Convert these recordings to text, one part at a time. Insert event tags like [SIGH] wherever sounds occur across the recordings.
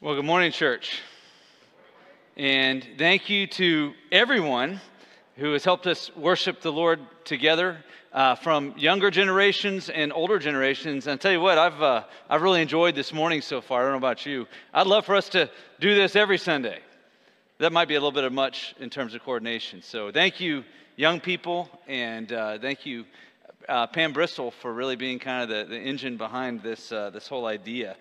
Well, good morning, church. And thank you to everyone who has helped us worship the Lord together, uh, from younger generations and older generations. And I tell you what, I've, uh, I've really enjoyed this morning so far. I don't know about you. I'd love for us to do this every Sunday. That might be a little bit of much in terms of coordination. So thank you, young people, and uh, thank you, uh, Pam Bristol, for really being kind of the, the engine behind this, uh, this whole idea.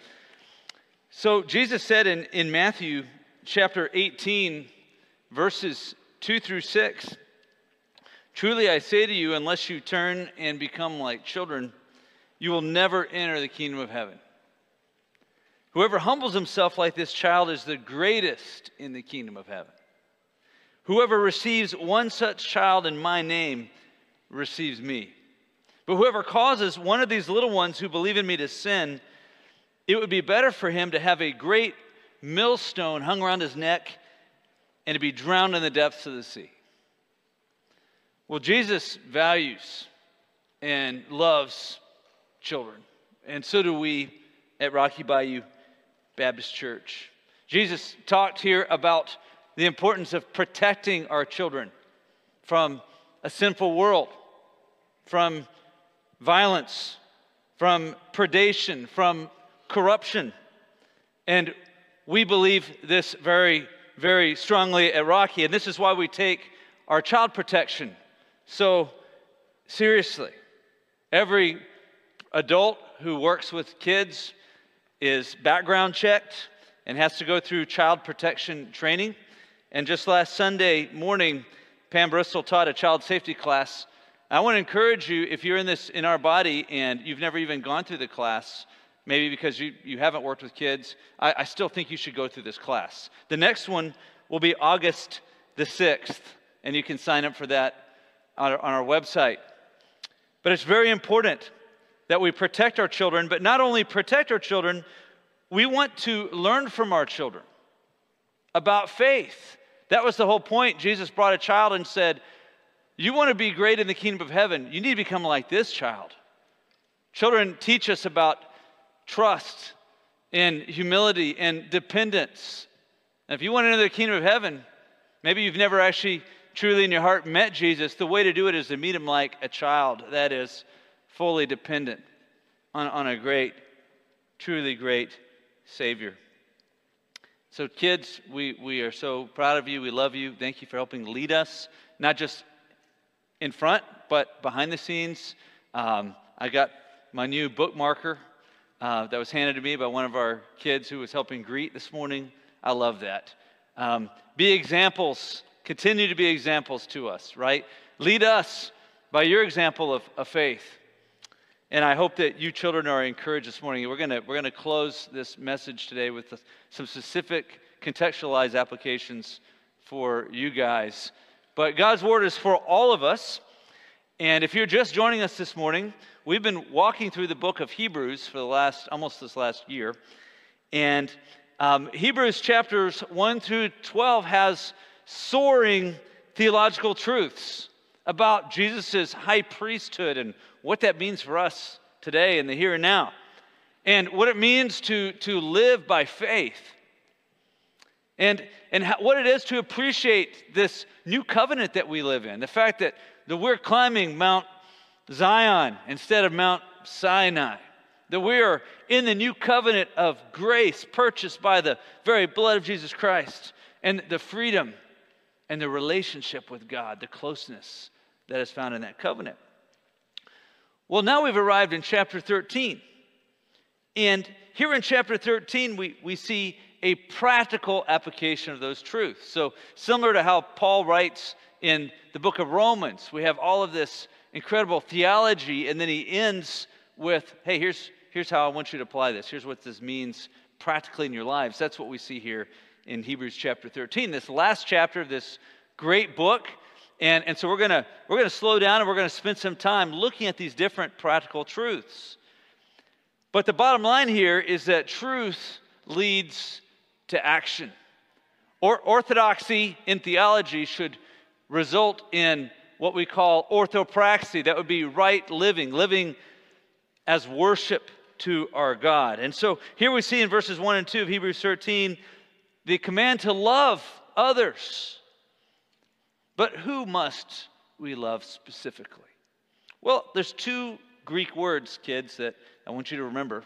So Jesus said in, in Matthew chapter 18, verses 2 through 6 Truly I say to you, unless you turn and become like children, you will never enter the kingdom of heaven. Whoever humbles himself like this child is the greatest in the kingdom of heaven. Whoever receives one such child in my name receives me. But whoever causes one of these little ones who believe in me to sin, it would be better for him to have a great millstone hung around his neck and to be drowned in the depths of the sea. Well, Jesus values and loves children, and so do we at Rocky Bayou Baptist Church. Jesus talked here about the importance of protecting our children from a sinful world, from violence, from predation, from corruption. And we believe this very, very strongly at Rocky. And this is why we take our child protection so seriously. Every adult who works with kids is background checked and has to go through child protection training. And just last Sunday morning, Pam Bristol taught a child safety class. I want to encourage you, if you're in this in our body and you've never even gone through the class, maybe because you, you haven't worked with kids, I, I still think you should go through this class. The next one will be August the 6th, and you can sign up for that on our, on our website. But it's very important that we protect our children, but not only protect our children, we want to learn from our children about faith. That was the whole point. Jesus brought a child and said, You want to be great in the kingdom of heaven, you need to become like this child. Children teach us about trust and humility and dependence. And if you want to enter the kingdom of heaven, maybe you've never actually truly in your heart met Jesus. The way to do it is to meet him like a child that is fully dependent on, on a great, truly great Savior. So, kids, we, we are so proud of you. We love you. Thank you for helping lead us, not just in front, but behind the scenes. Um, I got my new bookmarker uh, that was handed to me by one of our kids who was helping greet this morning. I love that. Um, be examples, continue to be examples to us, right? Lead us by your example of, of faith. And I hope that you children are encouraged this morning. We're going we're gonna close this message today with some specific contextualized applications for you guys. But God's word is for all of us. And if you're just joining us this morning, we've been walking through the book of Hebrews for the last, almost this last year. And um, Hebrews chapters 1 through 12 has soaring theological truths about Jesus' high priesthood and what that means for us today in the here and now. And what it means to, to live by faith. And, and how, what it is to appreciate this new covenant that we live in. The fact that that we're climbing Mount Zion instead of Mount Sinai, that we are in the new covenant of grace purchased by the very blood of Jesus Christ, and the freedom and the relationship with God, the closeness that is found in that covenant. Well, now we've arrived in chapter 13. And here in chapter 13, we, we see a practical application of those truths. So, similar to how Paul writes in the book of Romans. We have all of this incredible theology, and then he ends with, hey, here's, here's how I want you to apply this. Here's what this means practically in your lives. That's what we see here in Hebrews chapter 13, this last chapter of this great book. And, and so we're going we're gonna slow down and we're going to spend some time looking at these different practical truths. But the bottom line here is that truth leads to action. Or, orthodoxy in theology should result in what we call orthopraxy. That would be right living, living as worship to our God. And so here we see in verses 1 and 2 of Hebrews 13 the command to love others. But who must we love specifically? Well, there's two Greek words, kids, that I want you to remember.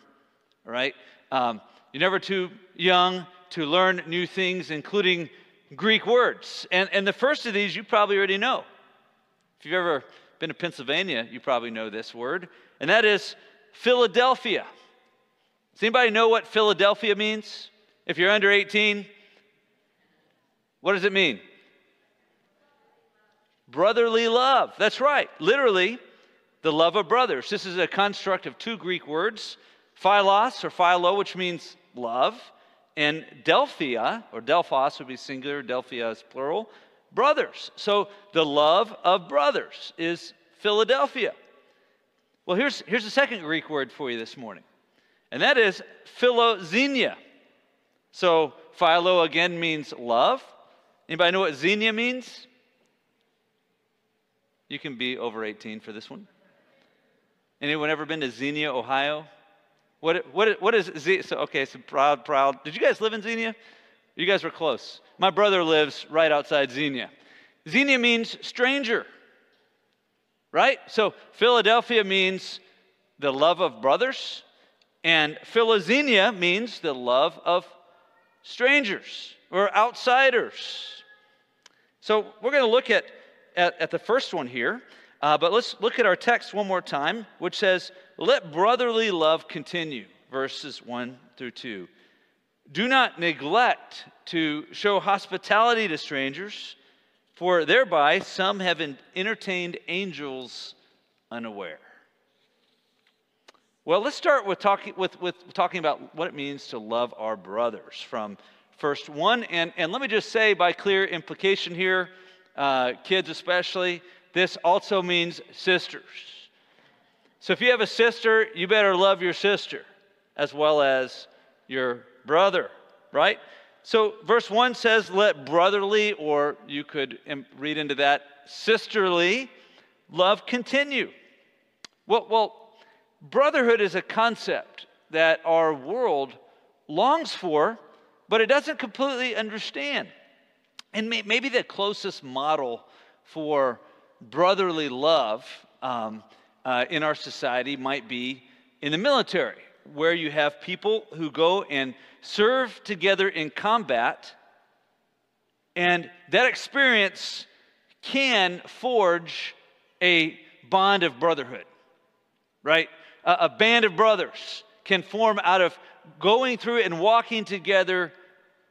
All right? Um, you're never too young to learn new things, including Greek words. And, and the first of these you probably already know. If you've ever been to Pennsylvania, you probably know this word, and that is Philadelphia. Does anybody know what Philadelphia means? If you're under 18, what does it mean? Brotherly love. That's right. Literally, the love of brothers. This is a construct of two Greek words philos or philo, which means love, and delphia or delphos would be singular, delphia is plural, brothers. So the love of brothers is Philadelphia. Well, here's, here's the second Greek word for you this morning, and that is philoxenia. So philo again means love. Anybody know what xenia means? You can be over 18 for this one. Anyone ever been to Xenia, Ohio? What, what, what is Xenia? So, okay, so proud, proud. Did you guys live in Xenia? You guys were close. My brother lives right outside Xenia. Xenia means stranger, right? So Philadelphia means the love of brothers, and philoxenia means the love of strangers or outsiders. So we're going to look at, at, at the first one here. Uh, but let's look at our text one more time, which says, Let brotherly love continue, verses 1 through 2. Do not neglect to show hospitality to strangers, for thereby some have entertained angels unaware. Well, let's start with talking, with, with talking about what it means to love our brothers from first 1. And, and let me just say, by clear implication here, uh, kids especially, this also means sisters. So if you have a sister, you better love your sister as well as your brother, right? So verse 1 says, let brotherly, or you could read into that, sisterly love continue. Well, well, brotherhood is a concept that our world longs for, but it doesn't completely understand. And maybe the closest model for brotherly love um, uh, in our society might be in the military, where you have people who go and serve together in combat, and that experience can forge a bond of brotherhood, right? A, a band of brothers can form out of going through and walking together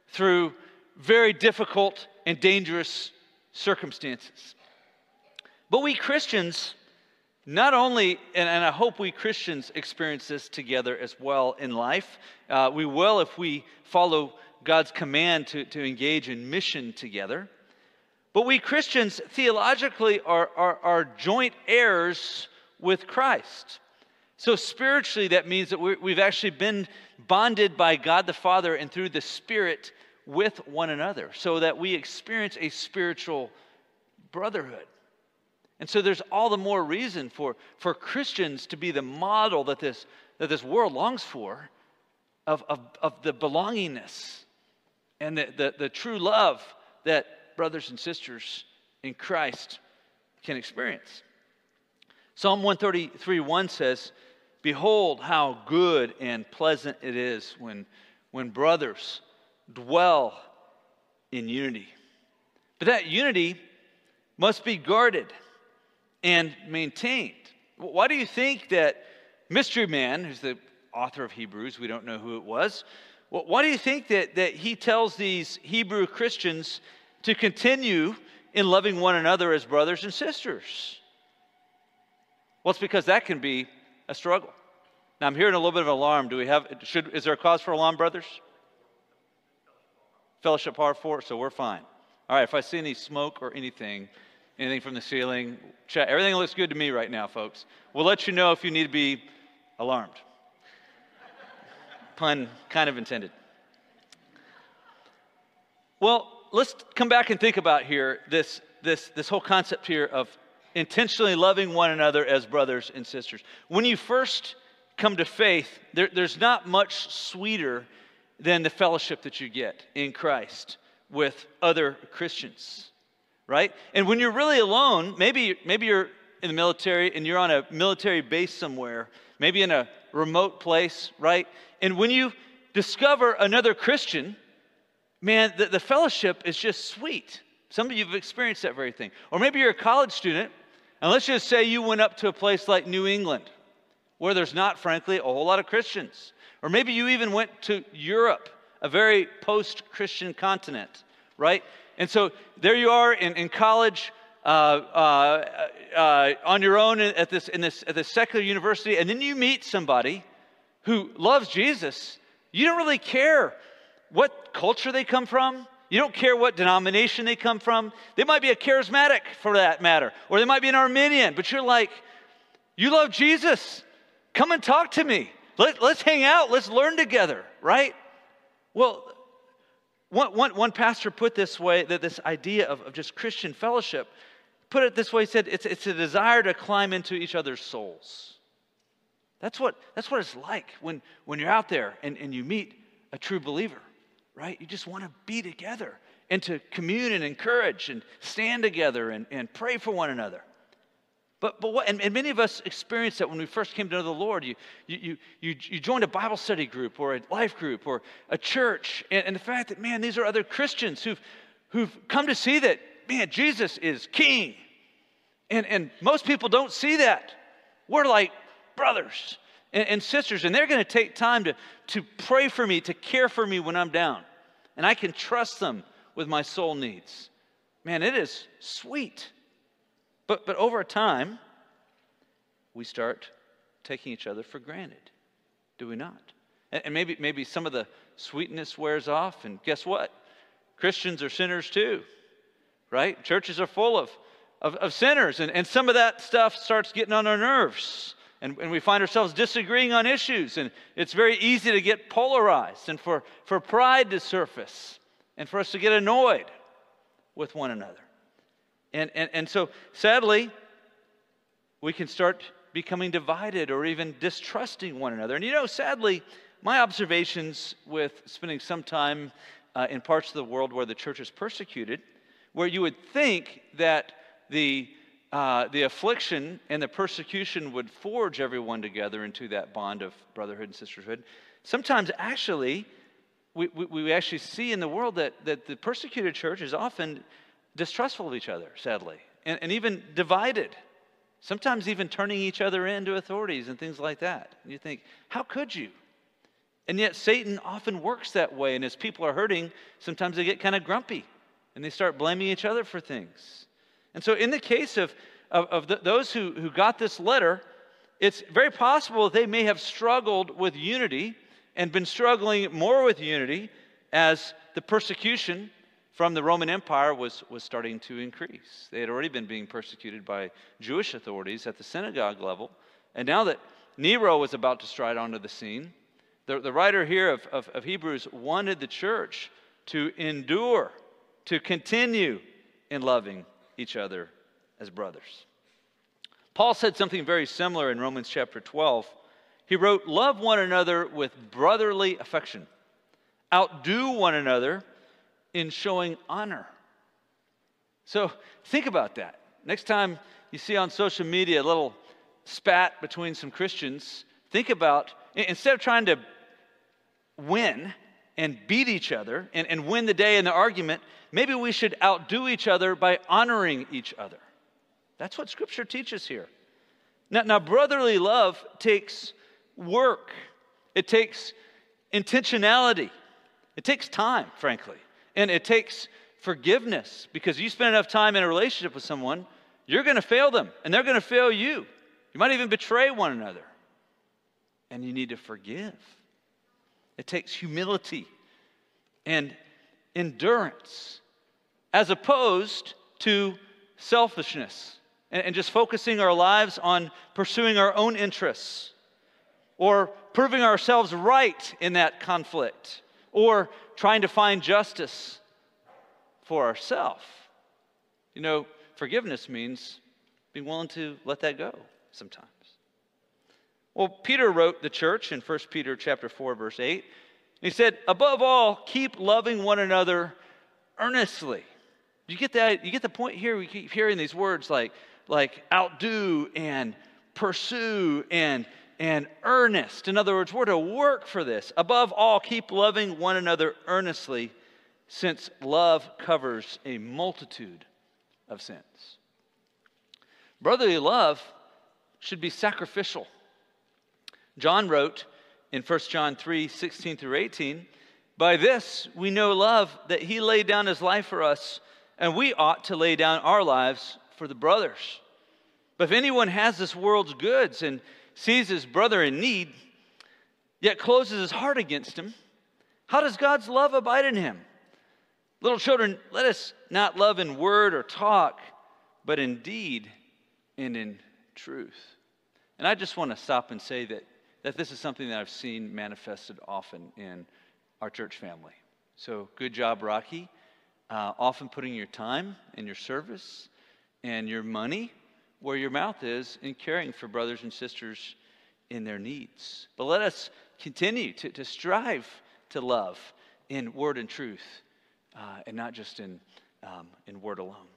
through very difficult and dangerous circumstances. But we Christians, not only, and, and, I hope we Christians experience this together as well in life, uh, we will if we follow God's command to, to engage in mission together. But we Christians theologically are, are, are joint heirs with Christ. So spiritually, that means that we've actually been bonded by God the Father and through the Spirit with one another so that we experience a spiritual brotherhood. And so there's all the more reason for, for Christians to be the model that this, that this world longs for of, of, of the belongingness and the, the, the true love that brothers and sisters in Christ can experience. Psalm 133 1 says, Behold, how good and pleasant it is when, when brothers dwell in unity. But that unity must be guarded and maintained. Why do you think that Mystery Man, who's the author of Hebrews, we don't know who it was, why do you think that, that he tells these Hebrew Christians to continue in loving one another as brothers and sisters? Well, it's because that can be a struggle. Now, I'm hearing a little bit of alarm. Do we have, should, is there a cause for alarm, brothers? Fellowship par four, so we're fine. All right, if I see any smoke or anything, anything from the ceiling. Check. Everything looks good to me right now, folks. We'll let you know if you need to be alarmed. Pun kind of intended. Well, let's come back and think about here this, this, this whole concept here of intentionally loving one another as brothers and sisters. When you first come to faith, there, there's not much sweeter than the fellowship that you get in Christ with other Christians, right? And when you're really alone, maybe, maybe you're in the military and you're on a military base somewhere, maybe in a remote place, right? And when you discover another Christian, man, the, the fellowship is just sweet. Some of you have experienced that very thing. Or maybe you're a college student, and let's just say you went up to a place like New England, where there's not, frankly, a whole lot of Christians. Or maybe you even went to Europe, a very post Christian continent, right? And so there you are in, in college. Uh, uh, uh, on your own at this, in this, at this secular university, and then you meet somebody who loves Jesus, you don't really care what culture they come from. You don't care what denomination they come from. They might be a charismatic for that matter, or they might be an Arminian, but you're like, you love Jesus. Come and talk to me. Let, us hang out. Let's learn together, right? Well, one, one, one pastor put this way that this idea of, of just Christian fellowship, put it this way, he said, it's, it's a desire to climb into each other's souls. That's what, that's what it's like when, when you're out there and, and you meet a true believer, right? You just want to be together and to commune and encourage and stand together and, and pray for one another. But, but what, and, and, many of us experienced that when we first came to know the Lord. You, you, you, you joined a Bible study group or a life group or a church. And, and the fact that, man, these are other Christians who've, who've come to see that, man, Jesus is king. And, and most people don't see that. We're like brothers and, and sisters, and they're going to take time to, to pray for me, to care for me when I'm down. And I can trust them with my soul needs. Man, it is sweet. But, but over time, we start taking each other for granted, do we not? And, and maybe, maybe some of the sweetness wears off, and guess what? Christians are sinners too, right? Churches are full of, of, of sinners, and, and some of that stuff starts getting on our nerves and, and we find ourselves disagreeing on issues, and it's very easy to get polarized and for, for pride to surface and for us to get annoyed with one another. And, and, and so, sadly, we can start becoming divided or even distrusting one another. And you know, sadly, my observations with spending some time uh, in parts of the world where the church is persecuted, where you would think that the uh, the affliction and the persecution would forge everyone together into that bond of brotherhood and sisterhood. Sometimes, actually, we, we, we, actually see in the world that, that the persecuted church is often distrustful of each other, sadly, and, and even divided. Sometimes even turning each other into authorities and things like that. And you think, how could you? And yet, Satan often works that way. And as people are hurting, sometimes they get kind of grumpy and they start blaming each other for things. And so, in the case of, of, of the, those who, who got this letter, it's very possible they may have struggled with unity and been struggling more with unity as the persecution from the Roman Empire was, was starting to increase. They had already been being persecuted by Jewish authorities at the synagogue level. And now that Nero was about to stride onto the scene, the, the writer here of, of, of Hebrews wanted the church to endure, to continue in loving each other as brothers. Paul said something very similar in Romans chapter 12. He wrote, Love one another with brotherly affection, outdo one another in showing honor. So think about that. Next time you see on social media a little spat between some Christians, think about instead of trying to win, and beat each other and, and win the day in the argument, maybe we should outdo each other by honoring each other. That's what Scripture teaches here. Now, now brotherly love takes work, it takes intentionality, it takes time, frankly, and it takes forgiveness because you spend enough time in a relationship with someone, you're going to fail them and they're going to fail you. You might even betray one another. And you need to forgive. It takes humility and endurance as opposed to selfishness and, and just focusing our lives on pursuing our own interests or proving ourselves right in that conflict or trying to find justice for ourselves. You know, forgiveness means being willing to let that go sometimes. Well, Peter wrote the church in 1 Peter chapter 4 verse 8. He said, "Above all, keep loving one another earnestly." You get that? You get the point here? We keep hearing these words like like outdo and pursue and and earnest. In other words, we're to work for this. Above all, keep loving one another earnestly, since love covers a multitude of sins. Brotherly love should be sacrificial. John wrote in 1 John 3 16 through 18, By this we know love, that he laid down his life for us, and we ought to lay down our lives for the brothers. But if anyone has this world's goods and sees his brother in need, yet closes his heart against him, how does God's love abide in him? Little children, let us not love in word or talk, but in deed and in truth. And I just want to stop and say that, that this is something that I've seen manifested often in our church family. So, good job, Rocky. Uh, often putting your time and your service and your money where your mouth is in caring for brothers and sisters in their needs. But let us continue to, to strive to love in word and truth uh, and not just in, um, in word alone.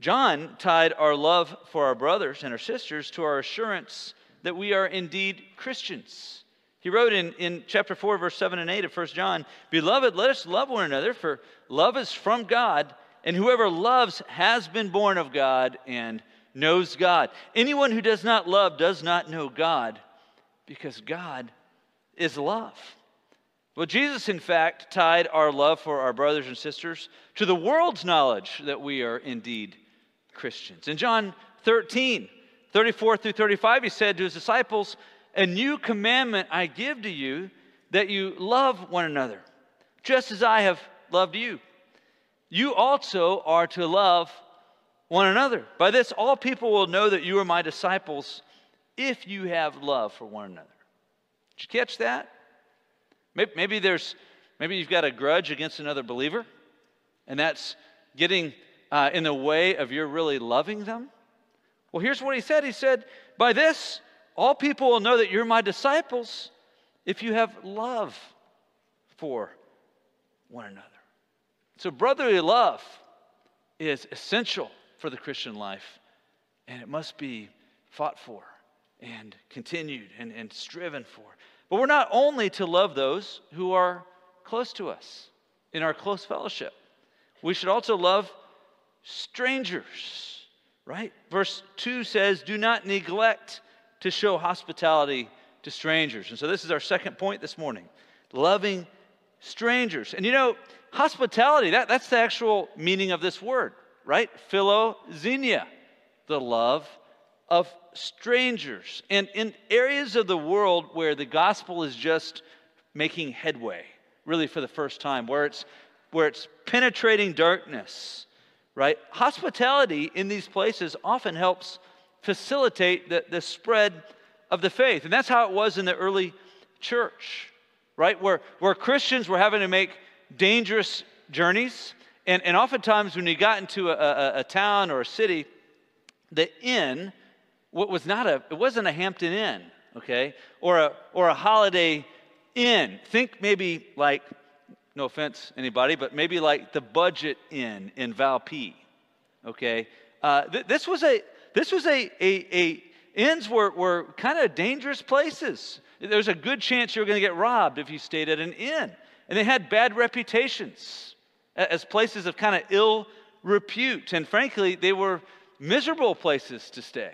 John tied our love for our brothers and our sisters to our assurance that we are indeed Christians. He wrote in, in chapter 4, verse 7 and 8 of 1 John Beloved, let us love one another, for love is from God, and whoever loves has been born of God and knows God. Anyone who does not love does not know God, because God is love. Well, Jesus, in fact, tied our love for our brothers and sisters to the world's knowledge that we are indeed Christians. In John 13, 34 through 35, he said to his disciples, A new commandment I give to you, that you love one another, just as I have loved you. You also are to love one another. By this, all people will know that you are my disciples if you have love for one another. Did you catch that? Maybe, maybe there's maybe you've got a grudge against another believer, and that's getting uh, in the way of your really loving them. Well, here's what he said. He said, "By this, all people will know that you're my disciples if you have love for one another." So, brotherly love is essential for the Christian life, and it must be fought for and continued and, and striven for. But we're not only to love those who are close to us in our close fellowship, we should also love strangers, right? Verse 2 says, Do not neglect to show hospitality to strangers. And so this is our second point this morning loving strangers. And you know, hospitality, that, that's the actual meaning of this word right? Philoxenia, the love of strangers. And in areas of the world where the gospel is just making headway, really for the first time, where it's where it's penetrating darkness, right? Hospitality in these places often helps facilitate the, the spread of the faith. And that's how it was in the early church, right? Where, where Christians were having to make dangerous journeys and, and oftentimes, when you got into a, a, a town or a city, the inn what was not a it wasn't a hampton inn okay? Or a or a holiday inn. Think maybe like no offense anybody but maybe like the budget inn in valpy okay? Uh, th- this was a this was a, a, a inns were, were kind of dangerous places. There was a good chance you were going to get robbed if you stayed at an inn. And they had bad reputations as places of kind of ill repute. And frankly, they were miserable places to stay.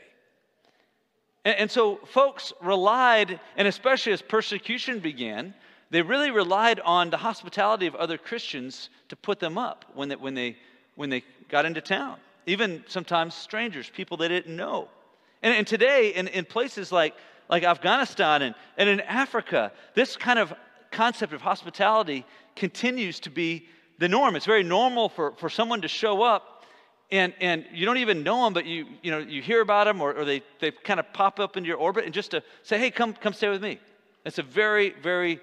And, and, so folks relied, and especially as persecution began, they really relied on the hospitality of other Christians to put them up when they, when they, when they got into town. Even sometimes strangers, people they didn't know. And, and today, in, in places like, like Afghanistan and, and in Africa, this kind of concept of hospitality continues to be the norm. It's very normal for, for someone to show up and, and you don't even know them, but you, you, know, you hear about them or, or they, they kind of pop up into your orbit and just to say, hey, come, come stay with me. It's a very, very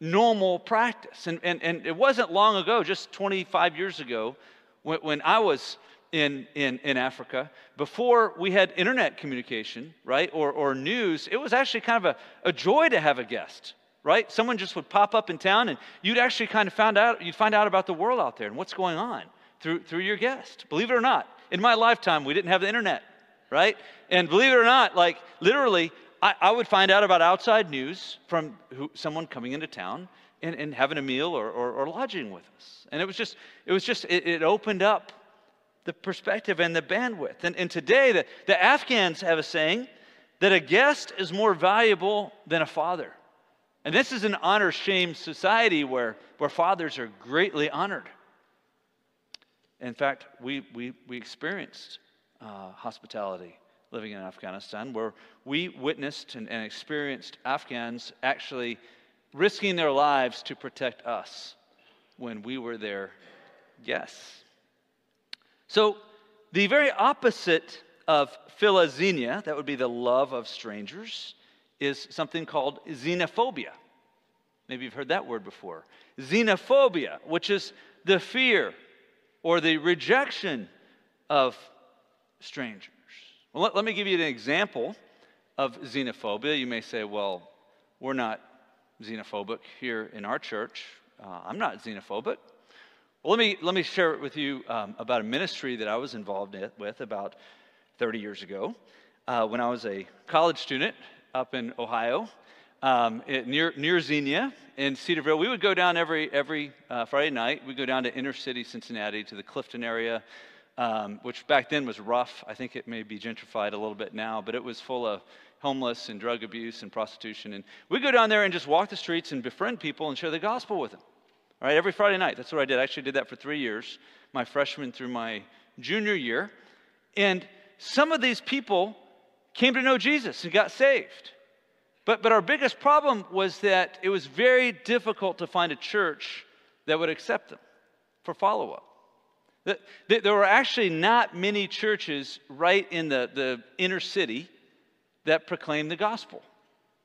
normal practice. And, and, and it wasn't long ago, just 25 years ago, when, when I was in, in, in Africa, before we had internet communication, right, or, or news, it was actually kind of a, a joy to have a guest, right? Someone just would pop up in town and you'd actually kind of found out, you'd find out about the world out there and what's going on through, through your guest. Believe it or not, in my lifetime, we didn't have the internet, right? And believe it or not, like literally, I, I would find out about outside news from who, someone coming into town and, and having a meal or, or, or, lodging with us. And it was just, it was just, it, it opened up the perspective and the bandwidth. And, and today, the, the Afghans have a saying that a guest is more valuable than a father. And this is an honor shame society where, where fathers are greatly honored. In fact, we, we, we experienced uh, hospitality living in Afghanistan where we witnessed and, and experienced Afghans actually risking their lives to protect us when we were their guests. So, the very opposite of philoxenia, that would be the love of strangers, is something called xenophobia. Maybe you've heard that word before. Xenophobia, which is the fear or the rejection of strangers. Well, let, let me give you an example of xenophobia. You may say, well, we're not xenophobic here in our church. Uh, I'm not xenophobic. Well, let me, let me share it with you um, about a ministry that I was involved with about 30 years ago uh, when I was a college student up in Ohio. Um, near, near Xenia in Cedarville. We would go down every, every uh, Friday night. We'd go down to inner city Cincinnati to the Clifton area, um, which back then was rough. I think it may be gentrified a little bit now, but it was full of homeless and drug abuse and prostitution. And we'd go down there and just walk the streets and befriend people and share the gospel with them. All right, every Friday night. That's what I did. I actually did that for three years, my freshman through my junior year. And some of these people came to know Jesus and got saved. But, but our biggest problem was that it was very difficult to find a church that would accept them for follow up. There were actually not many churches right in the, the inner city that proclaimed the gospel,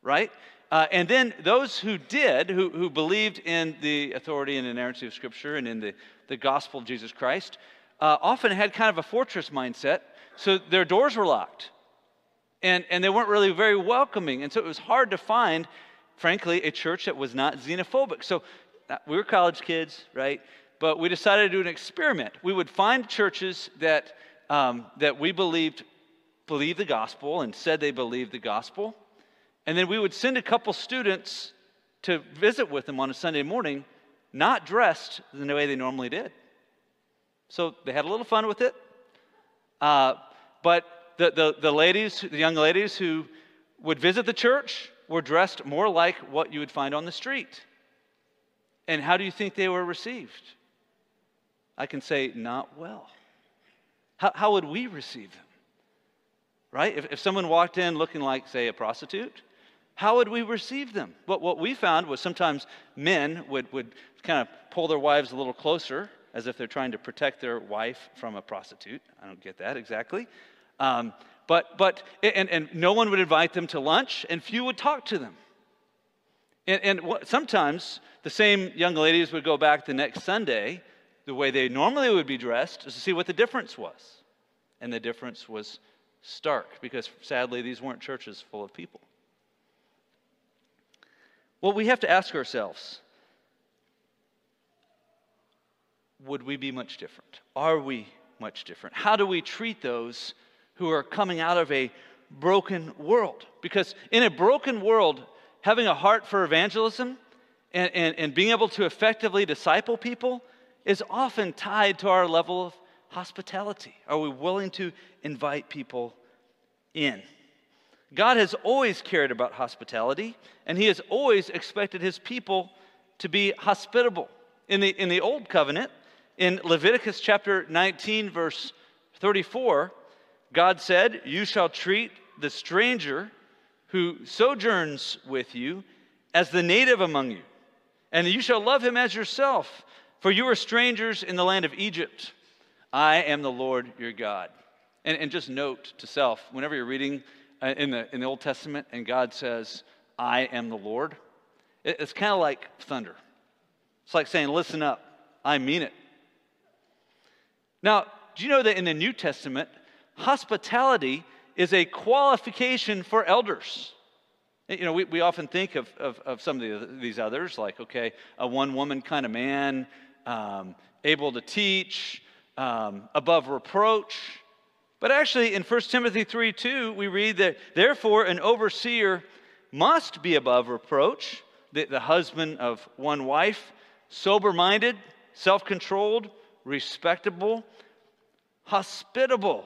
right? Uh, and then those who did, who, who believed in the authority and inerrancy of Scripture and in the, the gospel of Jesus Christ, uh, often had kind of a fortress mindset, so their doors were locked. And, and they weren't really very welcoming. And so it was hard to find, frankly, a church that was not xenophobic. So uh, we were college kids, right? But we decided to do an experiment. We would find churches that, um, that we believed believed the gospel and said they believed the gospel and then we would send a couple students to visit with them on a Sunday morning, not dressed in the way they normally did. So they had a little fun with it. Uh, but the, the, the ladies, the young ladies who would visit the church were dressed more like what you would find on the street. And how do you think they were received? I can say, not well. How, how would we receive them? Right? If, if someone walked in looking like, say, a prostitute, how would we receive them? But what we found was sometimes men would, would kind of pull their wives a little closer as if they're trying to protect their wife from a prostitute. I don't get that exactly. Um, but, but and, and no one would invite them to lunch, and few would talk to them. And, and what, sometimes the same young ladies would go back the next Sunday, the way they normally would be dressed, to see what the difference was. And the difference was stark, because sadly, these weren't churches full of people. Well, we have to ask ourselves would we be much different? Are we much different? How do we treat those who are coming out of a broken world? Because in a broken world, having a heart for evangelism and, and, and being able to effectively disciple people is often tied to our level of hospitality. Are we willing to invite people in? God has always cared about hospitality, and He has always expected His people to be hospitable. In the, in the Old Covenant, in Leviticus chapter 19, verse 34, God said, You shall treat the stranger who sojourns with you as the native among you, and you shall love him as yourself, for you are strangers in the land of Egypt. I am the Lord your God. And, and just note to self, whenever you're reading uh, in the, in the Old Testament and God says, I am the Lord, it's kind of like thunder. It's like saying, Listen up, I mean it. Now, do you know that in the New Testament, hospitality is a qualification for elders? You know, we, we often think of, of, of some of the, these others, like, okay, a one woman kind of man, um, able to teach, um, above reproach. But actually, in 1 Timothy 3 2, we read that, therefore, an overseer must be above reproach, the, the husband of one wife, sober minded, self controlled, respectable, hospitable.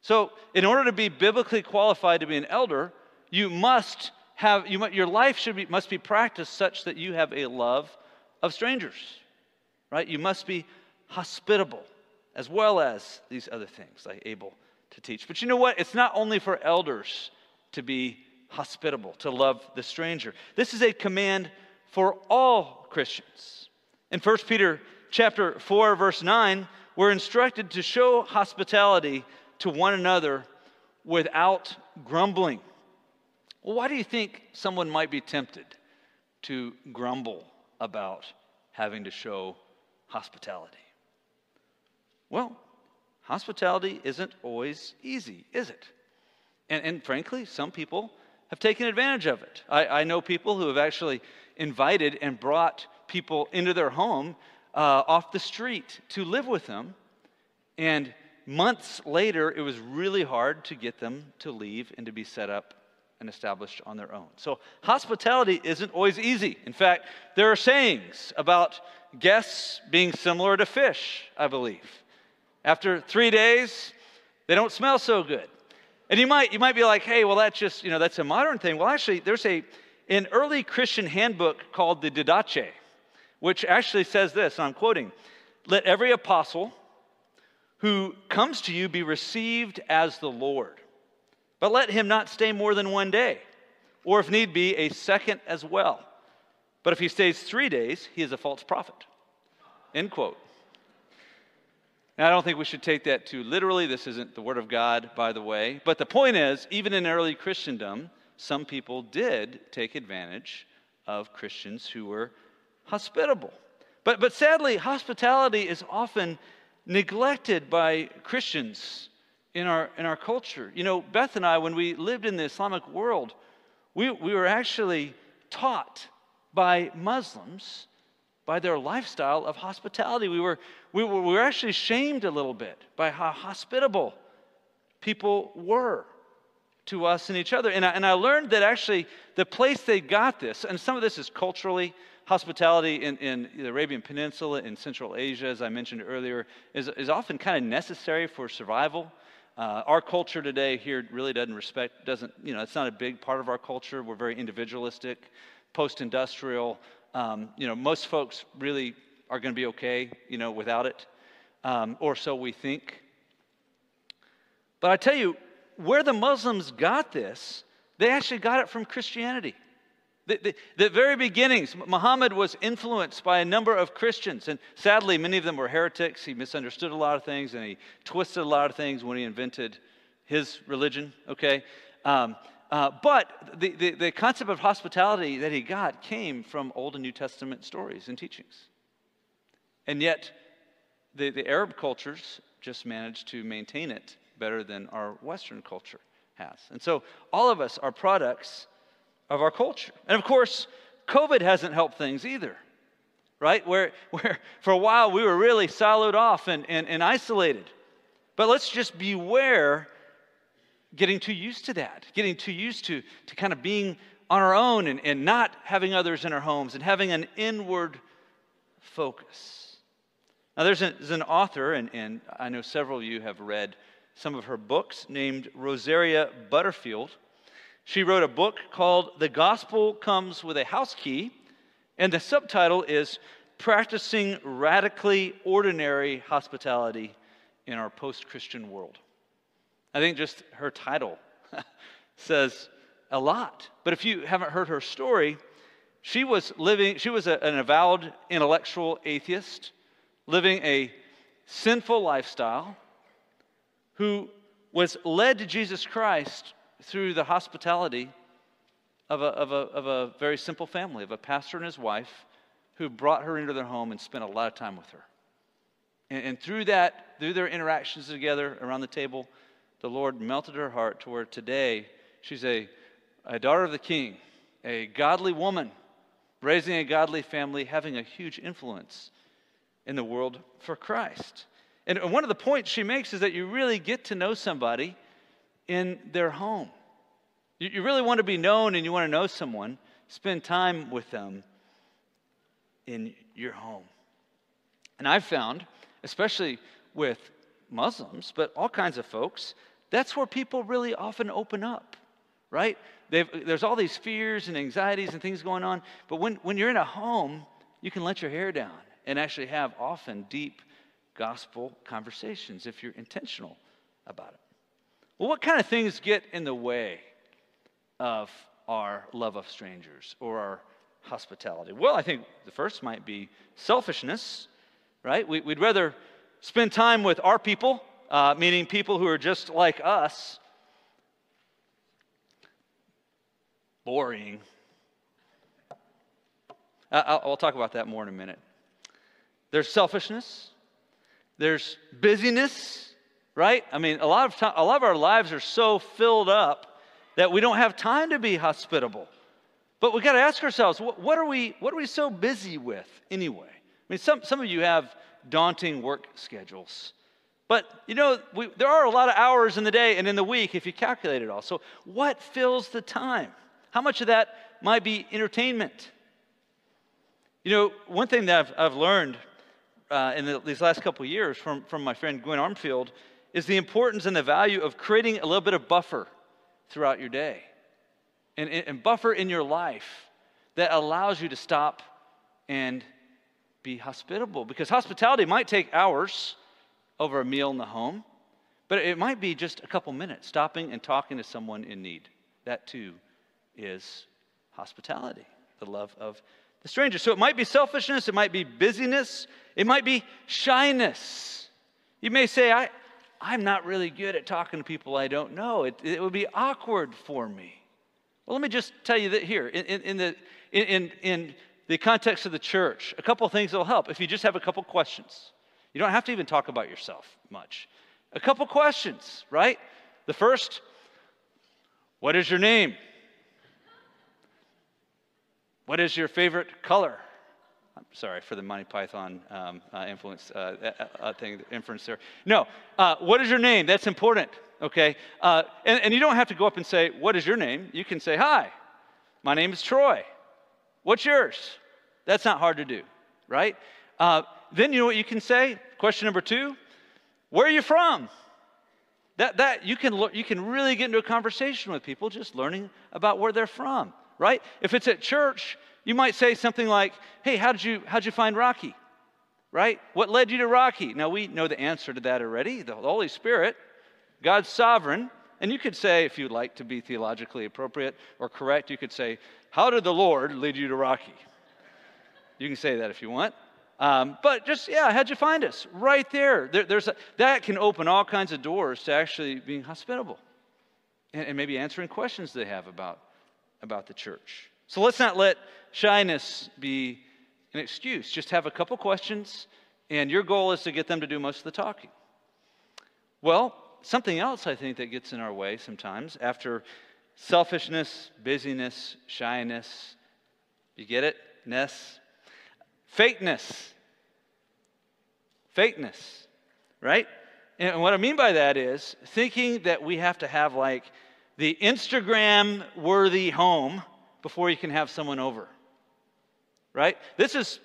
So, in order to be biblically qualified to be an elder, you must have you, your life should be, must be practiced such that you have a love of strangers, right? You must be hospitable as well as these other things, like able to teach. But you know what? It's not only for elders to be hospitable, to love the stranger. This is a command for all Christians. In 1 Peter chapter 4 verse 9, we're instructed to show hospitality to one another without grumbling. Well, why do you think someone might be tempted to grumble about having to show hospitality? Well, hospitality isn't always easy, is it? And, and frankly, some people have taken advantage of it. I, I, know people who have actually invited and brought people into their home uh, off the street to live with them. And months later, it was really hard to get them to leave and to be set up and established on their own. So, hospitality isn't always easy. In fact, there are sayings about guests being similar to fish, I believe. After three days, they don't smell so good. And you might, you might be like, hey, well, that's just, you know, that's a modern thing. Well, actually, there's a, an early Christian handbook called the Didache, which actually says this, and I'm quoting Let every apostle who comes to you be received as the Lord, but let him not stay more than one day, or if need be, a second as well. But if he stays three days, he is a false prophet. End quote. Now, I don't think we should take that too literally. This isn't the Word of God, by the way. But the point is, even in early Christendom, some people did take advantage of Christians who were hospitable. But, but sadly, hospitality is often neglected by Christians in our, in our culture. You know, Beth and I, when we lived in the Islamic world, we, we were actually taught by Muslims by their lifestyle of hospitality. We were, we were, we were actually shamed a little bit by how hospitable people were to us and each other. And I, and I learned that actually the place they got this, and some of this is culturally, hospitality in, in the Arabian Peninsula, in Central Asia, as I mentioned earlier, is, is often kind of necessary for survival. Uh, our culture today here really doesn't respect, doesn't, you know, it's not a big part of our culture. We're very individualistic, post industrial, um, you know, most folks really are going to be okay, you know, without it, um, or so we think. But I tell you, where the Muslims got this, they actually got it from Christianity. The, the, the, very beginnings, Muhammad was influenced by a number of Christians, and sadly, many of them were heretics. He misunderstood a lot of things, and he twisted a lot of things when he invented his religion, okay? Um, uh, but the, the, the, concept of hospitality that he got came from Old and New Testament stories and teachings. And yet, the, the Arab cultures just managed to maintain it better than our Western culture has. And so, all of us are products of our culture. And of course, COVID hasn't helped things either, right? Where, [LAUGHS] where for a while we were really siloed off and, and, and isolated. But let's just beware getting too used to that, getting too used to, to kind of being on our own and, and not having others in our homes and having an inward focus. Now, there's, a, there's an author, and, and I know several of you have read some of her books, named Rosaria Butterfield. She wrote a book called The Gospel Comes with a House Key, and the subtitle is Practicing Radically Ordinary Hospitality in Our Post Christian World. I think just her title [LAUGHS] says a lot. But if you haven't heard her story, she was living, she was a, an avowed intellectual atheist, living a sinful lifestyle, who was led to Jesus Christ through the hospitality of a, of, a, of a very simple family, of a pastor and his wife who brought her into their home and spent a lot of time with her. And, and through that, through their interactions together around the table, the Lord melted her heart to where today she's a, a daughter of the king, a godly woman, raising a godly family, having a huge influence in the world for Christ. And one of the points she makes is that you really get to know somebody in their home. You, you really want to be known and you want to know someone, spend time with them in your home. And I've found, especially with Muslims, but all kinds of folks, that's where people really often open up, right? They've, there's all these fears and anxieties and things going on, but when, when you're in a home, you can let your hair down and actually have often deep gospel conversations if you're intentional about it. Well, what kind of things get in the way of our love of strangers or our hospitality? Well, I think the first might be selfishness, right? We, would rather spend time with our people, uh, meaning people who are just like us. Boring. I'll, I'll talk about that more in a minute. There's selfishness. There's busyness, right? I mean, a lot of time, a lot of our lives are so filled up that we don't have time to be hospitable. But we got to ask ourselves, what, what, are we, what are we so busy with anyway? I mean, some, some of you have daunting work schedules. But, you know, we, there are a lot of hours in the day and in the week if you calculate it all. So, what fills the time? How much of that might be entertainment? You know, one thing that I've, I've learned uh, in the, these last couple years from, from my friend Gwen Armfield is the importance and the value of creating a little bit of buffer throughout your day and, and buffer in your life that allows you to stop and be hospitable. Because hospitality might take hours over a meal in the home, but it might be just a couple minutes stopping and talking to someone in need. That too is hospitality, the love of the stranger. So it might be selfishness, it might be busyness, it might be shyness. You may say, I, I'm not really good at talking to people I don't know. It, it would be awkward for me. Well, let me just tell you that here, in, in, in the, in, in the context of the church, a couple things will help if you just have a couple questions. You don't have to even talk about yourself much. A couple questions, right? The first, what is your name? What is your favorite color? I'm sorry for the Monty Python um, uh, influence uh, uh, uh thing, inference there. No, uh, what is your name? That's important, okay? Uh, and, and you don't have to go up and say, What is your name? You can say, Hi, my name is Troy. What's yours? That's not hard to do, right? then you know what you can say? Question number two Where are you from? That, that you, can, you can really get into a conversation with people just learning about where they're from right? If it's at church, you might say something like, Hey, how did you, how'd you find Rocky? Right? What led you to Rocky? Now, we know the answer to that already the Holy Spirit, God's sovereign. And you could say, if you'd like to be theologically appropriate or correct, you could say, How did the Lord lead you to Rocky? You can say that if you want. Um, but just, yeah, how'd you find us? Right there. there there's a, that can open all kinds of doors to actually being hospitable and, and maybe answering questions they have about about the church. So let's not let shyness be an excuse. Just have a couple questions, and your goal is to get them to do most of the talking. Well, something else I think that gets in our way sometimes after selfishness, busyness, shyness. You get it? Ness. Fakeness. Fakeness, right? And what I mean by that is thinking that we have to have like the Instagram worthy home before you can have someone over. Right? This is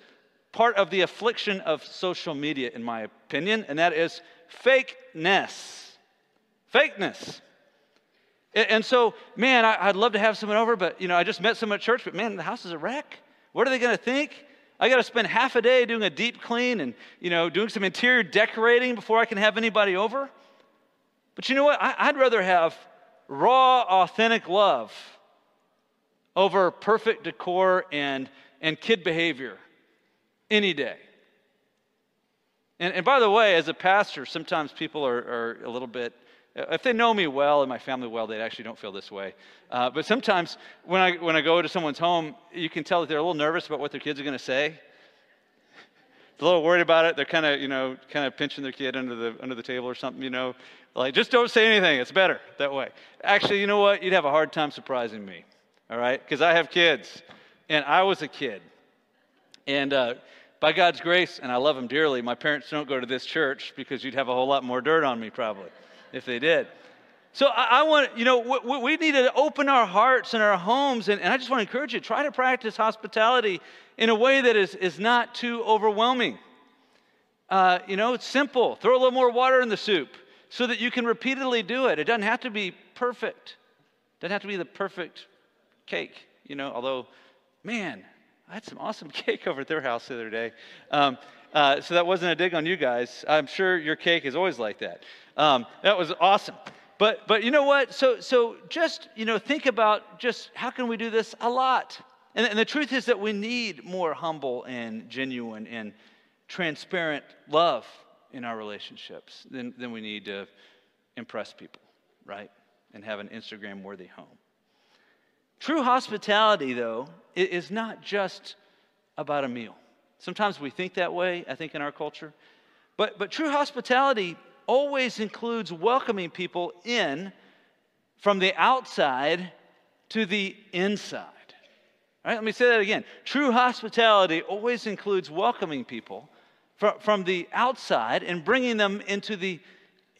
part of the affliction of social media, in my opinion, and that is fakeness. Fakeness. And so, man, I'd love to have someone over, but you know, I just met someone at church, but man, the house is a wreck. What are they to think? I got to spend half a day doing a deep clean and you know doing some interior decorating before I can have anybody over. But you know what? I'd rather have raw, authentic love over perfect decor and, and kid behavior any day. And, and by the way, as a pastor, sometimes people are, are a little bit, if they know me well and my family well, they actually don't feel this way. Uh, but sometimes when I, when I go to someone's home, you can tell that they're a little nervous about what their kids are going to say. They're a little worried about it. They're kind of, you know, kind of pinching their kid under the under the table or something, you know. Like, just don't say anything. It's better that way. Actually, you know what? You'd have a hard time surprising me. All right, because I have kids, and I was a kid, and uh, by God's grace, and I love them dearly. My parents don't go to this church because you'd have a whole lot more dirt on me probably if they did. So I, I want, you know, we, we, need to open our hearts and our homes, and, and I just want to encourage you try to practice hospitality in a way that is, is not too overwhelming. Uh, you know, it's simple. Throw a little more water in the soup so that you can repeatedly do it. It doesn't have to be perfect. It doesn't have to be the perfect cake, you know, although, man, I had some awesome [LAUGHS] cake over at their house the other day. Um, uh, so that wasn't a dig on you guys. I'm sure your cake is always like that. Um, that was awesome. But, but you know what? So, so just, you know, think about just how can we do this a lot? And, and the truth is that we need more humble and genuine and transparent love in our relationships than, than we need to impress people, right? And have an Instagram worthy home. True hospitality, though, is not just about a meal. Sometimes we think that way, I think, in our culture. But, but true hospitality always includes welcoming people in from the outside to the inside. All right, let me say that again. True hospitality always includes welcoming people from, from the outside and bringing them into the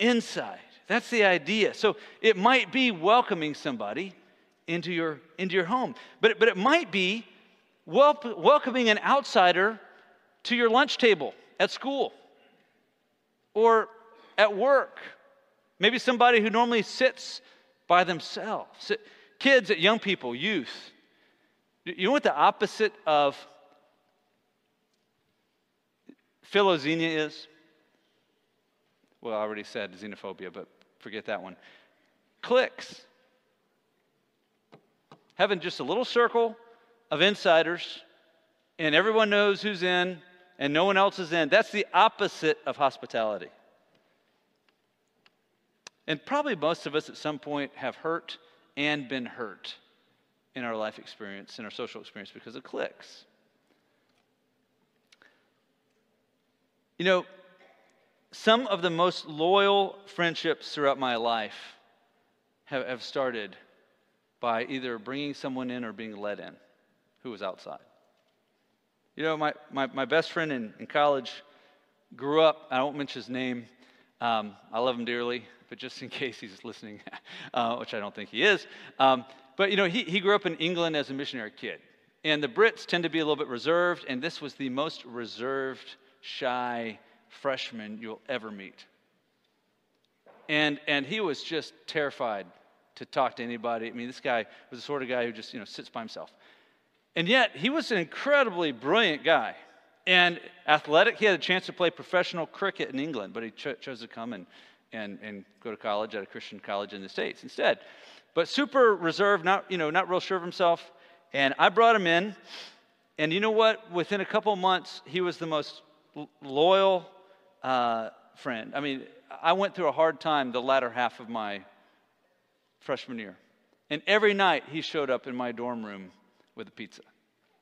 inside. That's the idea. So it might be welcoming somebody into your, into your home, but, but it might be wel- welcoming an outsider to your lunch table at school or at work. Maybe somebody who normally sits by themselves. Kids, young people, youth. You know what the opposite of philoxenia is? Well, I already said xenophobia, but forget that one. Cliques. Having just a little circle of insiders, and everyone knows who's in, and no one else is in. That's the opposite of hospitality. And probably most of us at some point have hurt and been hurt in our life experience, in our social experience, because of cliques. You know, some of the most loyal friendships throughout my life have, have started by either bringing someone in or being led in who was outside. You know, my, my, my best friend in, in college grew up, I won't mention his name, um, I love him dearly but just in [LAUGHS] case he's listening, [LAUGHS] uh, which I don't think he is. Um, but you know, he, he grew up in England as a missionary kid. And the Brits tend to be a little bit reserved, and this was the most reserved, shy freshman you'll ever meet. And, and he was just terrified to talk to anybody. I mean, this guy was the sort of guy who just, you know, sits by himself. And yet, he was an incredibly brilliant guy and athletic. He had a chance to play professional cricket in England, but he cho- chose to come and and, and go to college at a Christian college in the States instead. But super reserved, not, you know, not real sure of himself. And I brought him in, and you know what? Within a couple months, he was the most loyal uh, friend. I mean, I went through a hard time the latter half of my freshman year. And every night he showed up in my dorm room with a pizza.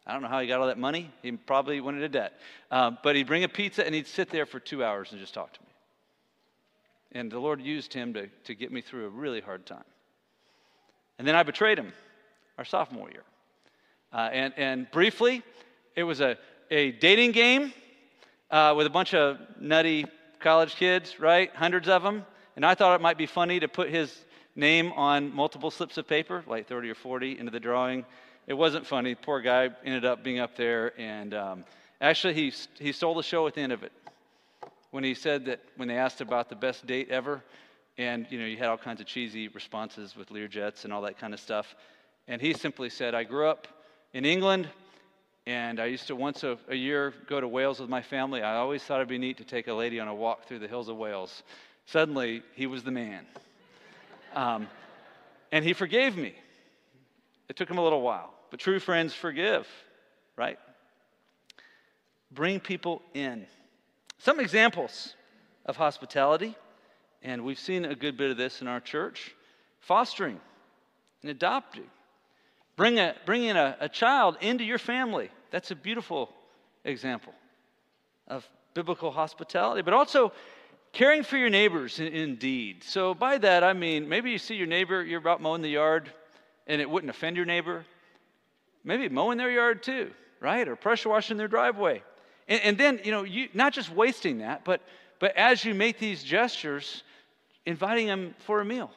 I don't know how he got all that money. He probably went into debt. Uh, but he'd bring a pizza and he'd sit there for two hours and just talk to me. And the Lord used him to, to get me through a really hard time. And then I betrayed him our sophomore year. Uh, and, and briefly, it was a, a dating game uh, with a bunch of nutty college kids, right? Hundreds of them. And I thought it might be funny to put his name on multiple slips of paper, like 30 or 40, into the drawing. It wasn't funny. Poor guy ended up being up there, and um, actually, he, he stole the show at the end of it when he said that when they asked about the best date ever, and you know, you had all kinds of cheesy responses with Learjets and all that kind of stuff. And he simply said, I grew up in England, and I used to once a, a year go to Wales with my family. I always thought it'd be neat to take a lady on a walk through the hills of Wales. Suddenly, he was the man. Um, and he forgave me. It took him a little while, but true friends forgive, right? Bring people in. Some examples of hospitality, and we've seen a good bit of this in our church fostering and adopting. Bring a, bringing a, a child into your family. That's a beautiful example of biblical hospitality, but also caring for your neighbors indeed. So, by that, I mean maybe you see your neighbor, you're about mowing the yard, and it wouldn't offend your neighbor. Maybe mowing their yard too, right? Or pressure washing their driveway. And, and then, you know, you, not just wasting that, but, but as you make these gestures, inviting them for a meal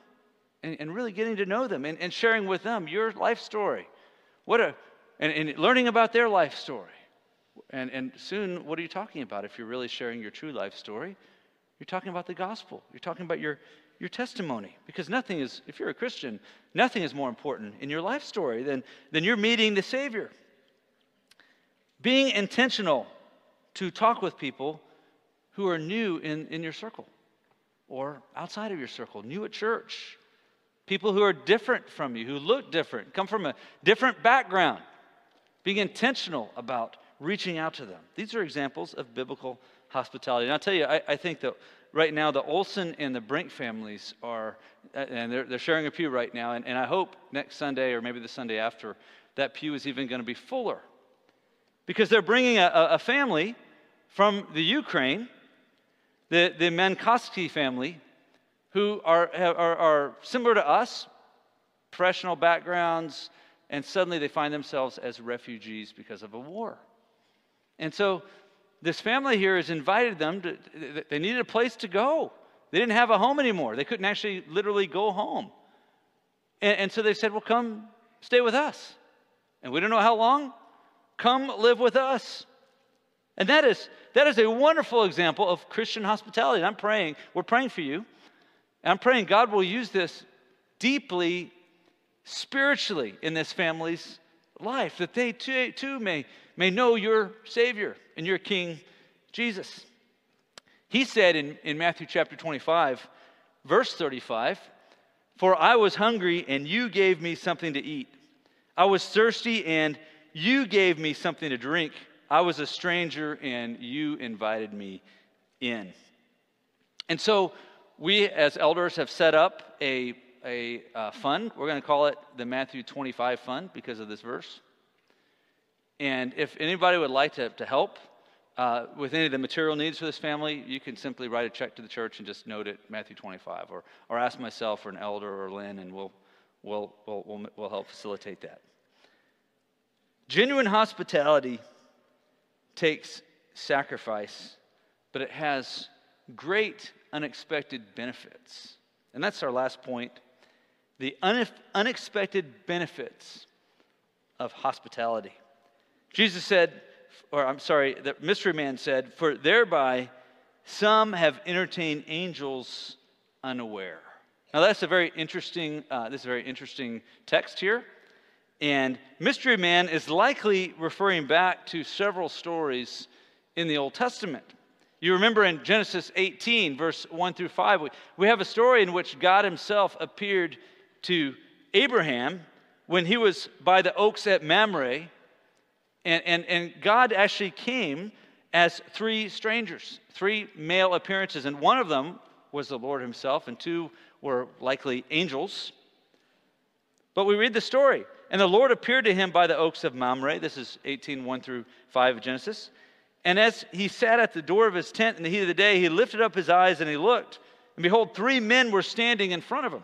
and, and really getting to know them and, and sharing with them your life story. What a, and, and learning about their life story. And, and soon, what are you talking about if you're really sharing your true life story? You're talking about the gospel. You're talking about your, your testimony. Because nothing is, if you're a Christian, nothing is more important in your life story than, than you're meeting the Savior. Being intentional to talk with people who are new in, in your circle or outside of your circle, new at church, people who are different from you, who look different, come from a different background. Being intentional about reaching out to them. These are examples of biblical hospitality. And I'll tell you, I, I think that right now the Olson and the Brink families are, and they're, they're sharing a pew right now, and, and I hope next Sunday or maybe the Sunday after, that pew is even going to be fuller. Because they're bringing a, a family from the Ukraine, the, the Mankoski family, who are, are, are similar to us, professional backgrounds, and suddenly they find themselves as refugees because of a war. And so this family here has invited them to, they needed a place to go. They didn't have a home anymore. They couldn't actually literally go home. And, and so they said, Well, come stay with us. And we don't know how long. Come live with us. And that is, that is a wonderful example of Christian hospitality. And I'm praying, we're praying for you. And I'm praying God will use this deeply spiritually in this family's life, that they too, too may, may know your Savior and your King, Jesus. He said in, in Matthew chapter 25, verse 35, For I was hungry and you gave me something to eat. I was thirsty and you gave me something to drink. I was a stranger and you invited me in. And so we, as elders, have set up a a uh, fund. We're going to call it the Matthew 25 Fund because of this verse. And if anybody would like to, to help uh, with any of the material needs for this family, you can simply write a check to the church and just note it Matthew 25, or, or ask myself or an elder or Lynn, and we'll, we'll, we'll, we'll, we'll help facilitate that. Genuine hospitality takes sacrifice, but it has great unexpected benefits. And that's our last point the unexpected benefits of hospitality. Jesus said, or I'm sorry, the mystery man said, For thereby some have entertained angels unaware. Now that's a very interesting, uh, this is a very interesting text here. And mystery man is likely referring back to several stories in the Old Testament. You remember in Genesis 18, verse 1 through 5, we, we have a story in which God himself appeared to Abraham when he was by the oaks at Mamre. And, and, and God actually came as three strangers, three male appearances. And one of them was the Lord himself, and two were likely angels. But we read the story. And the Lord appeared to him by the oaks of Mamre. This is 18, 1 through 5 of Genesis. And as he sat at the door of his tent in the heat of the day, he lifted up his eyes and he looked. And behold, three men were standing in front of him.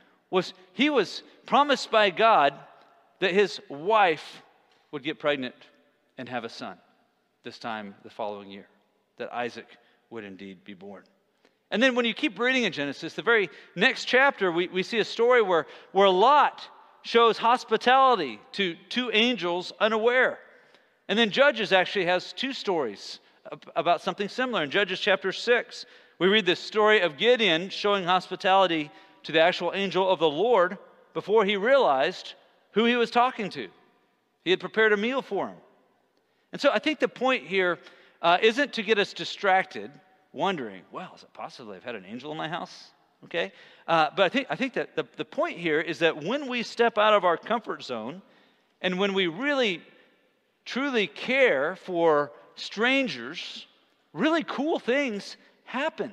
was he was promised by God that his wife would get pregnant and have a son this time the following year, that Isaac would indeed be born. And then when you keep reading in Genesis, the very next chapter, we, we see a story where, where Lot shows hospitality to two angels unaware. And then Judges actually has two stories about something similar. In Judges chapter 6, we read the story of Gideon showing hospitality to the actual angel of the Lord before he realized who he was talking to. He had prepared a meal for him. And so I think the point here uh, isn't to get us distracted, wondering, well, is it possible I've had an angel in my house? Okay? Uh, but I think, I think that the, the point here is that when we step out of our comfort zone and when we really, truly care for strangers, really cool things happen.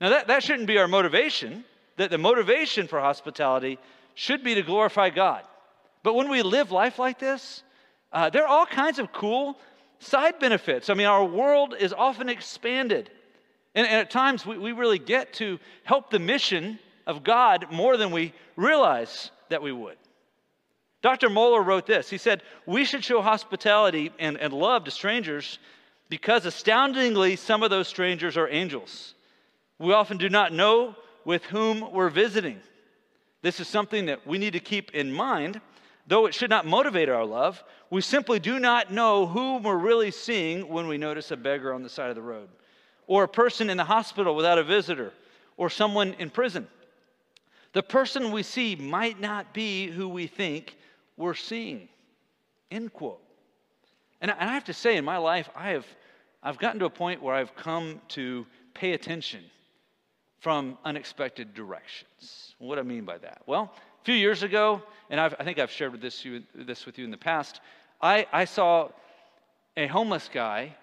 Now, that, that shouldn't be our motivation. That the motivation for hospitality should be to glorify God. But when we live life like this, uh, there are all kinds of cool side benefits. I mean, our world is often expanded. And, and at times, we, we really get to help the mission of God more than we realize that we would. Dr. Mohler wrote this. He said, We should show hospitality and, and love to strangers because astoundingly, some of those strangers are angels. We often do not know with whom we're visiting. This is something that we need to keep in mind. Though it should not motivate our love, we simply do not know whom we're really seeing when we notice a beggar on the side of the road, or a person in the hospital without a visitor, or someone in prison. The person we see might not be who we think we're seeing. End quote. And I have to say, in my life, I have, I've gotten to a point where I've come to pay attention from unexpected directions. What do I mean by that? Well, a few years ago, and I've, i think I've shared this, you, this with you in the past, I, I saw a homeless guy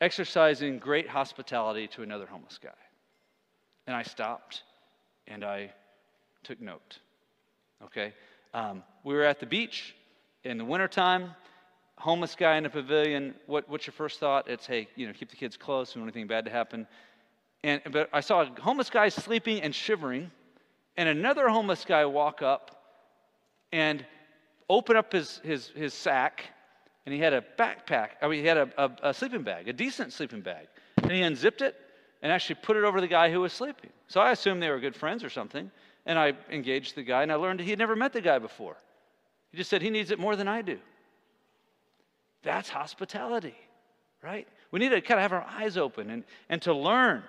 exercising great hospitality to another homeless guy. And I stopped and I took note. Okay? Um, we were at the beach in the wintertime homeless guy in a pavilion, what, what's your first thought? It's, hey, you know, keep the kids close, we don't want anything bad to happen. And, but I saw a homeless guy sleeping and shivering, and another homeless guy walk up and open up his, his, his sack, and he had a backpack, I mean, he had a, a, a sleeping bag, a decent sleeping bag. And he unzipped it and actually put it over the guy who was sleeping. So I assumed they were good friends or something. And I engaged the guy, and I learned he had never met the guy before. He just said, he needs it more than I do. That's hospitality, right? We need to kind of have our eyes open and, and to learn.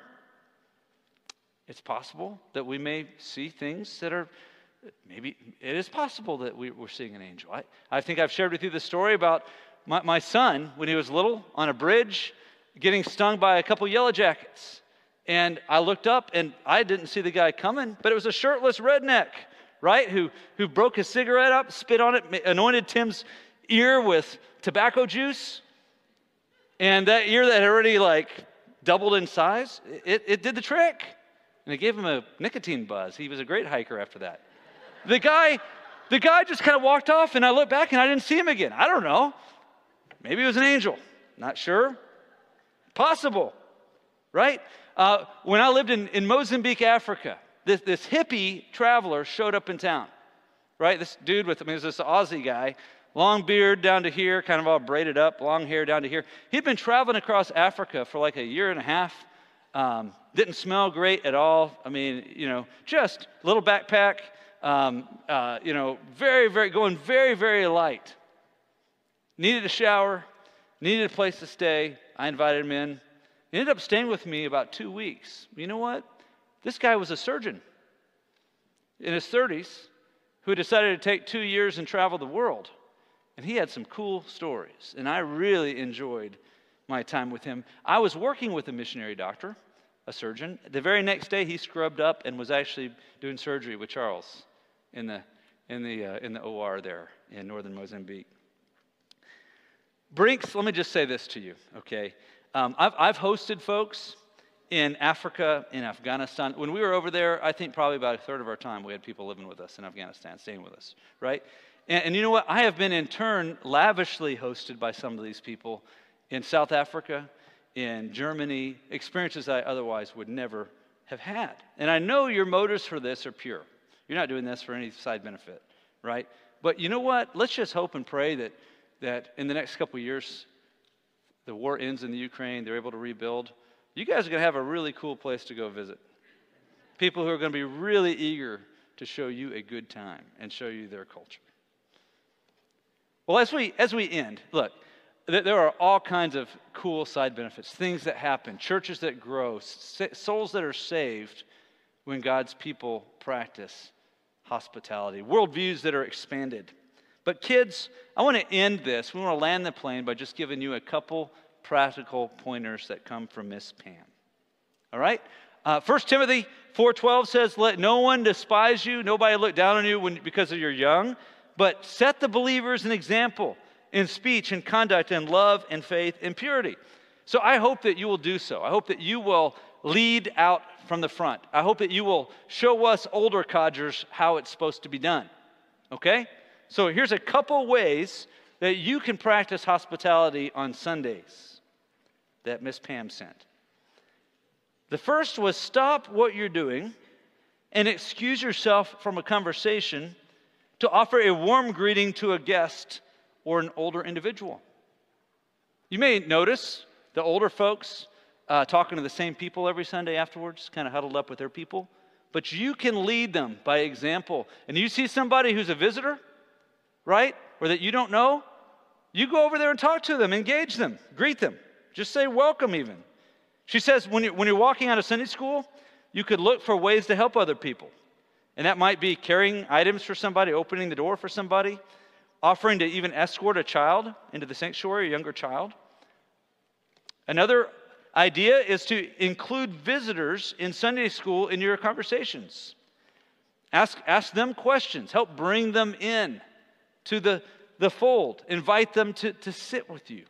It's possible that we may see things that are, maybe it is possible that we, are seeing an angel. I, I think I've shared with you the story about my, my son when he was little on a bridge getting stung by a couple yellow jackets. And I looked up and I didn't see the guy coming, but it was a shirtless redneck, right? Who, who broke his cigarette up, spit on it, anointed Tim's ear with tobacco juice, and that ear that had already like doubled in size, it, it did the trick. And it gave him a nicotine buzz. He was a great hiker after that. The guy, the guy just kind of walked off, and I looked back and I didn't see him again. I don't know. Maybe it was an angel. Not sure. Possible, right? Uh, when I lived in, in Mozambique, Africa, this, this hippie traveler showed up in town, right? This dude with, I mean, it was this Aussie guy long beard down to here, kind of all braided up, long hair down to here. He'd been traveling across Africa for like a year and a half. Um, didn't smell great at all. I mean, you know, just little backpack. Um, uh, you know, very, very going very, very light. Needed a shower, needed a place to stay. I invited him in. He ended up staying with me about two weeks. You know what? This guy was a surgeon in his 30s who decided to take two years and travel the world. And he had some cool stories, and I really enjoyed my time with him. I was working with a missionary doctor, a surgeon. The very next day, he scrubbed up and was actually doing surgery with Charles in the, in the, uh, in the OR there in northern Mozambique. Brinks, let me just say this to you, okay? Um, I've, I've hosted folks in Africa, in Afghanistan. When we were over there, I think probably about a third of our time we had people living with us in Afghanistan, staying with us, right? And, and you know what? I have been in turn lavishly hosted by some of these people in South Africa, in Germany, experiences I otherwise would never have had. And I know your motives for this are pure. You're not doing this for any side benefit, right? But you know what? Let's just hope and pray that, that in the next couple years, the war ends in the Ukraine, they're able to rebuild. You guys are going to have a really cool place to go visit. People who are going to be really eager to show you a good time and show you their culture. Well, as we, as we end, look, there are all kinds of cool side benefits, things that happen, churches that grow, souls that are saved when God's people practice hospitality, worldviews that are expanded. But, kids, I want to end this. We want to land the plane by just giving you a couple practical pointers that come from Miss Pam. All right? Uh, 1 Timothy 4.12 says, Let no one despise you, nobody look down on you when, because you're young, but set the believers an example in speech and conduct and love and faith and purity. So I hope that you will do so. I hope that you will lead out from the front. I hope that you will show us older codgers how it's supposed to be done. Okay? So here's a couple ways that you can practice hospitality on Sundays that Miss Pam sent. The first was stop what you're doing and excuse yourself from a conversation to offer a warm greeting to a guest or an older individual. You may notice the older folks uh, talking to the same people every Sunday afterwards, kind of huddled up with their people. But you can lead them by example. And you see somebody who's a visitor, right? Or that you don't know, you go over there and talk to them, engage them, greet them. Just say welcome, even. She says when you're, when you're walking out of Sunday school, you could look for ways to help other people. And that might be carrying items for somebody, opening the door for somebody, offering to even escort a child into the sanctuary, a younger child. Another idea is to include visitors in Sunday school in your conversations. Ask, ask them questions, help bring them in to the, the fold, invite them to, to sit with you.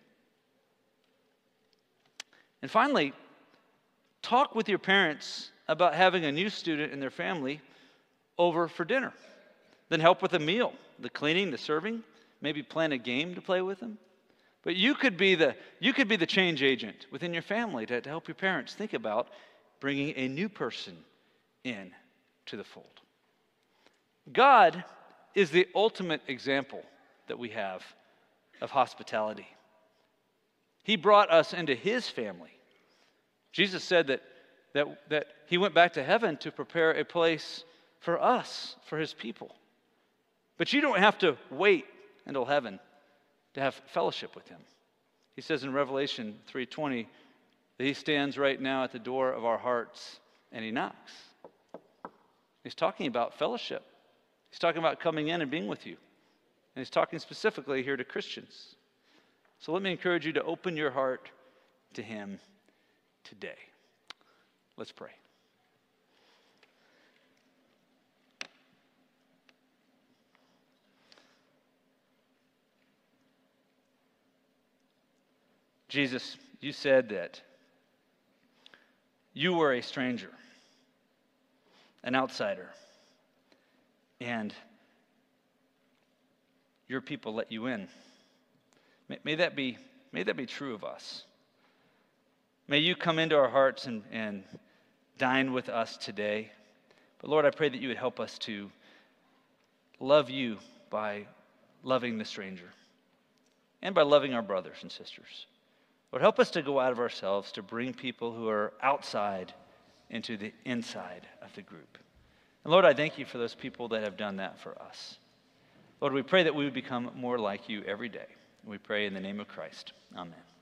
And finally, talk with your parents about having a new student in their family over for dinner. Then help with a meal, the cleaning, the serving, maybe plan a game to play with them. But you could be the, you could be the change agent within your family to, to help your parents think about bringing a new person in to the fold. God is the ultimate example that we have of hospitality. He brought us into his family. Jesus said that, that, that he went back to heaven to prepare a place for us, for his people. But you don't have to wait until heaven to have fellowship with him. He says in Revelation 3:20 that he stands right now at the door of our hearts and he knocks. He's talking about fellowship. He's talking about coming in and being with you. And he's talking specifically here to Christians. So let me encourage you to open your heart to him today. Let's pray. Jesus, you said that you were a stranger, an outsider, and your people let you in. May, may, that, be, may that be true of us. May you come into our hearts and, and dine with us today. But Lord, I pray that you would help us to love you by loving the stranger and by loving our brothers and sisters. Lord, help us to go out of ourselves to bring people who are outside into the inside of the group. And Lord, I thank you for those people that have done that for us. Lord, we pray that we would become more like you every day. We pray in the name of Christ. Amen.